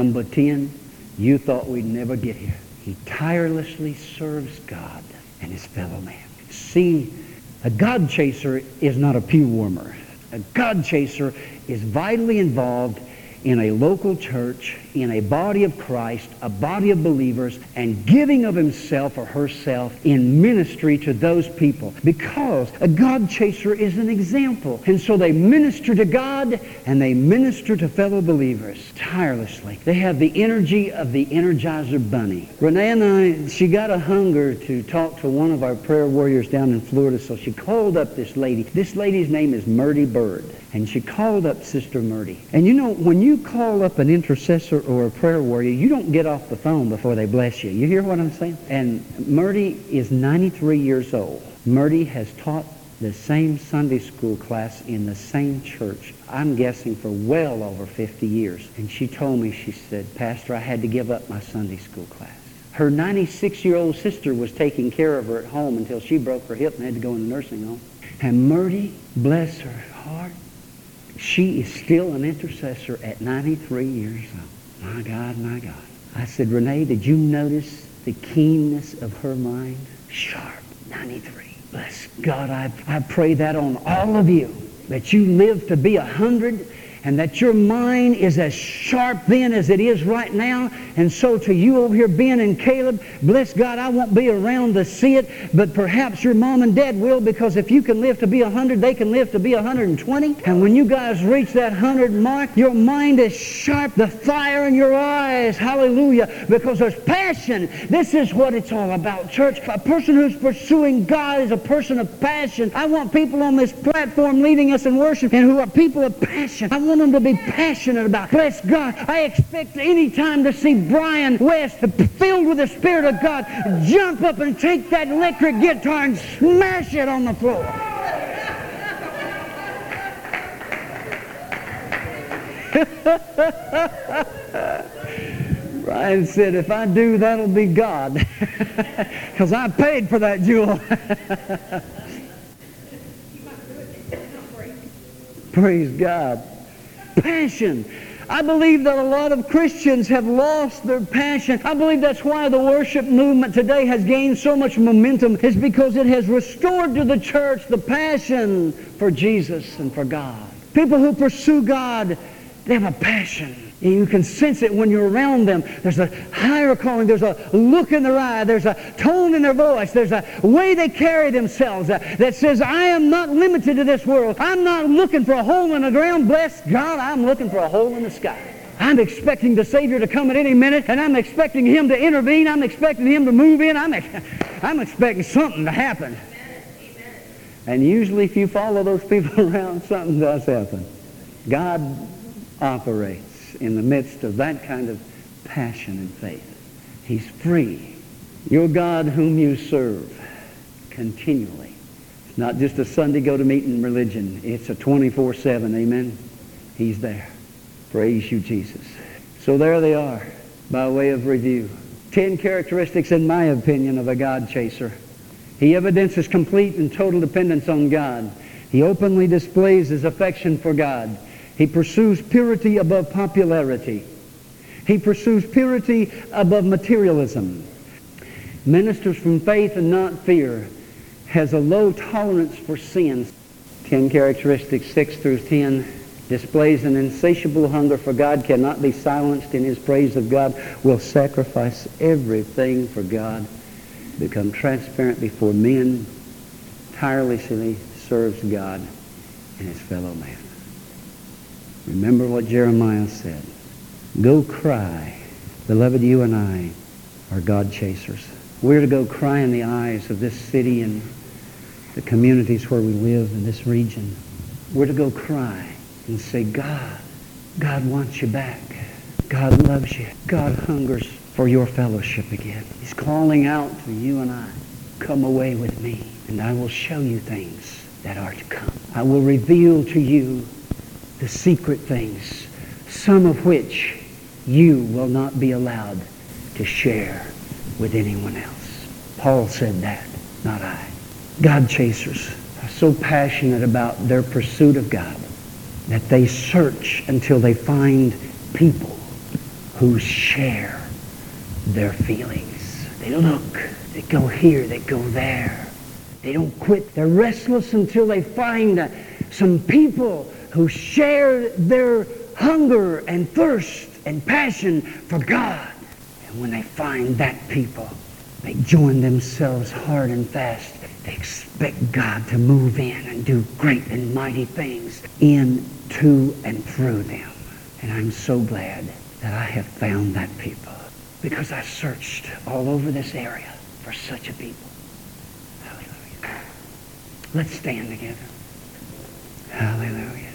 Number 10, you thought we'd never get here. He tirelessly serves God and his fellow man. See, a God chaser is not a pew warmer. A God chaser is vitally involved in a local church, in a body of Christ, a body of believers, and giving of himself or herself in ministry to those people. Because a God chaser is an example. And so they minister to God and they minister to fellow believers tirelessly. They have the energy of the Energizer Bunny. Renee and I, she got a hunger to talk to one of our prayer warriors down in Florida, so she called up this lady. This lady's name is Murdy Bird. And she called up Sister Murdy. And you know, when you call up an intercessor or a prayer warrior, you don't get off the phone before they bless you. You hear what I'm saying? And Murdy is 93 years old. Murdy has taught the same Sunday school class in the same church, I'm guessing for well over 50 years. And she told me, she said, Pastor, I had to give up my Sunday school class. Her 96-year-old sister was taking care of her at home until she broke her hip and had to go in the nursing home. And Murdy, bless her heart, she is still an intercessor at 93 years old. My God, my God. I said, Renee, did you notice the keenness of her mind? Sharp, 93. Bless God, I, I pray that on all of you, that you live to be a 100 and that your mind is as sharp then as it is right now. And so to you over here, Ben and Caleb, bless God, I won't be around to see it, but perhaps your mom and dad will because if you can live to be 100, they can live to be 120. And when you guys reach that 100 mark, your mind is sharp, the fire in your eyes, hallelujah, because there's passion. This is what it's all about, church. A person who's pursuing God is a person of passion. I want people on this platform leading us in worship and who are people of passion. I want them to be passionate about. Bless God. I expect any time to see Brian West filled with the Spirit of God jump up and take that electric guitar and smash it on the floor. Brian said, if I do, that'll be God. Because I paid for that jewel. Praise God passion. I believe that a lot of Christians have lost their passion. I believe that's why the worship movement today has gained so much momentum is because it has restored to the church the passion for Jesus and for God. People who pursue God, they have a passion. You can sense it when you're around them. There's a higher calling. There's a look in their eye. There's a tone in their voice. There's a way they carry themselves that says, I am not limited to this world. I'm not looking for a hole in the ground. Bless God, I'm looking for a hole in the sky. I'm expecting the Savior to come at any minute, and I'm expecting Him to intervene. I'm expecting Him to move in. I'm, I'm expecting something to happen. And usually, if you follow those people around, something does happen. God operates in the midst of that kind of passion and faith. He's free. Your God whom you serve continually. It's not just a Sunday go to meeting religion. It's a 24-7. Amen. He's there. Praise you, Jesus. So there they are, by way of review. Ten characteristics, in my opinion, of a God chaser. He evidences complete and total dependence on God. He openly displays his affection for God. He pursues purity above popularity. He pursues purity above materialism. Ministers from faith and not fear. Has a low tolerance for sin. Ten characteristics, 6 through 10. Displays an insatiable hunger for God, cannot be silenced in his praise of God, will sacrifice everything for God, become transparent before men, tirelessly serves God and his fellow man. Remember what Jeremiah said. Go cry. Beloved, you and I are God chasers. We're to go cry in the eyes of this city and the communities where we live in this region. We're to go cry and say, God, God wants you back. God loves you. God hungers for your fellowship again. He's calling out to you and I, come away with me, and I will show you things that are to come. I will reveal to you the secret things, some of which you will not be allowed to share with anyone else. Paul said that, not I. God chasers are so passionate about their pursuit of God that they search until they find people who share their feelings. They look, they go here, they go there. They don't quit. They're restless until they find uh, some people who share their hunger and thirst and passion for God. And when they find that people, they join themselves hard and fast. They expect God to move in and do great and mighty things in, to, and through them. And I'm so glad that I have found that people because I searched all over this area for such a people. Hallelujah. Let's stand together. Hallelujah.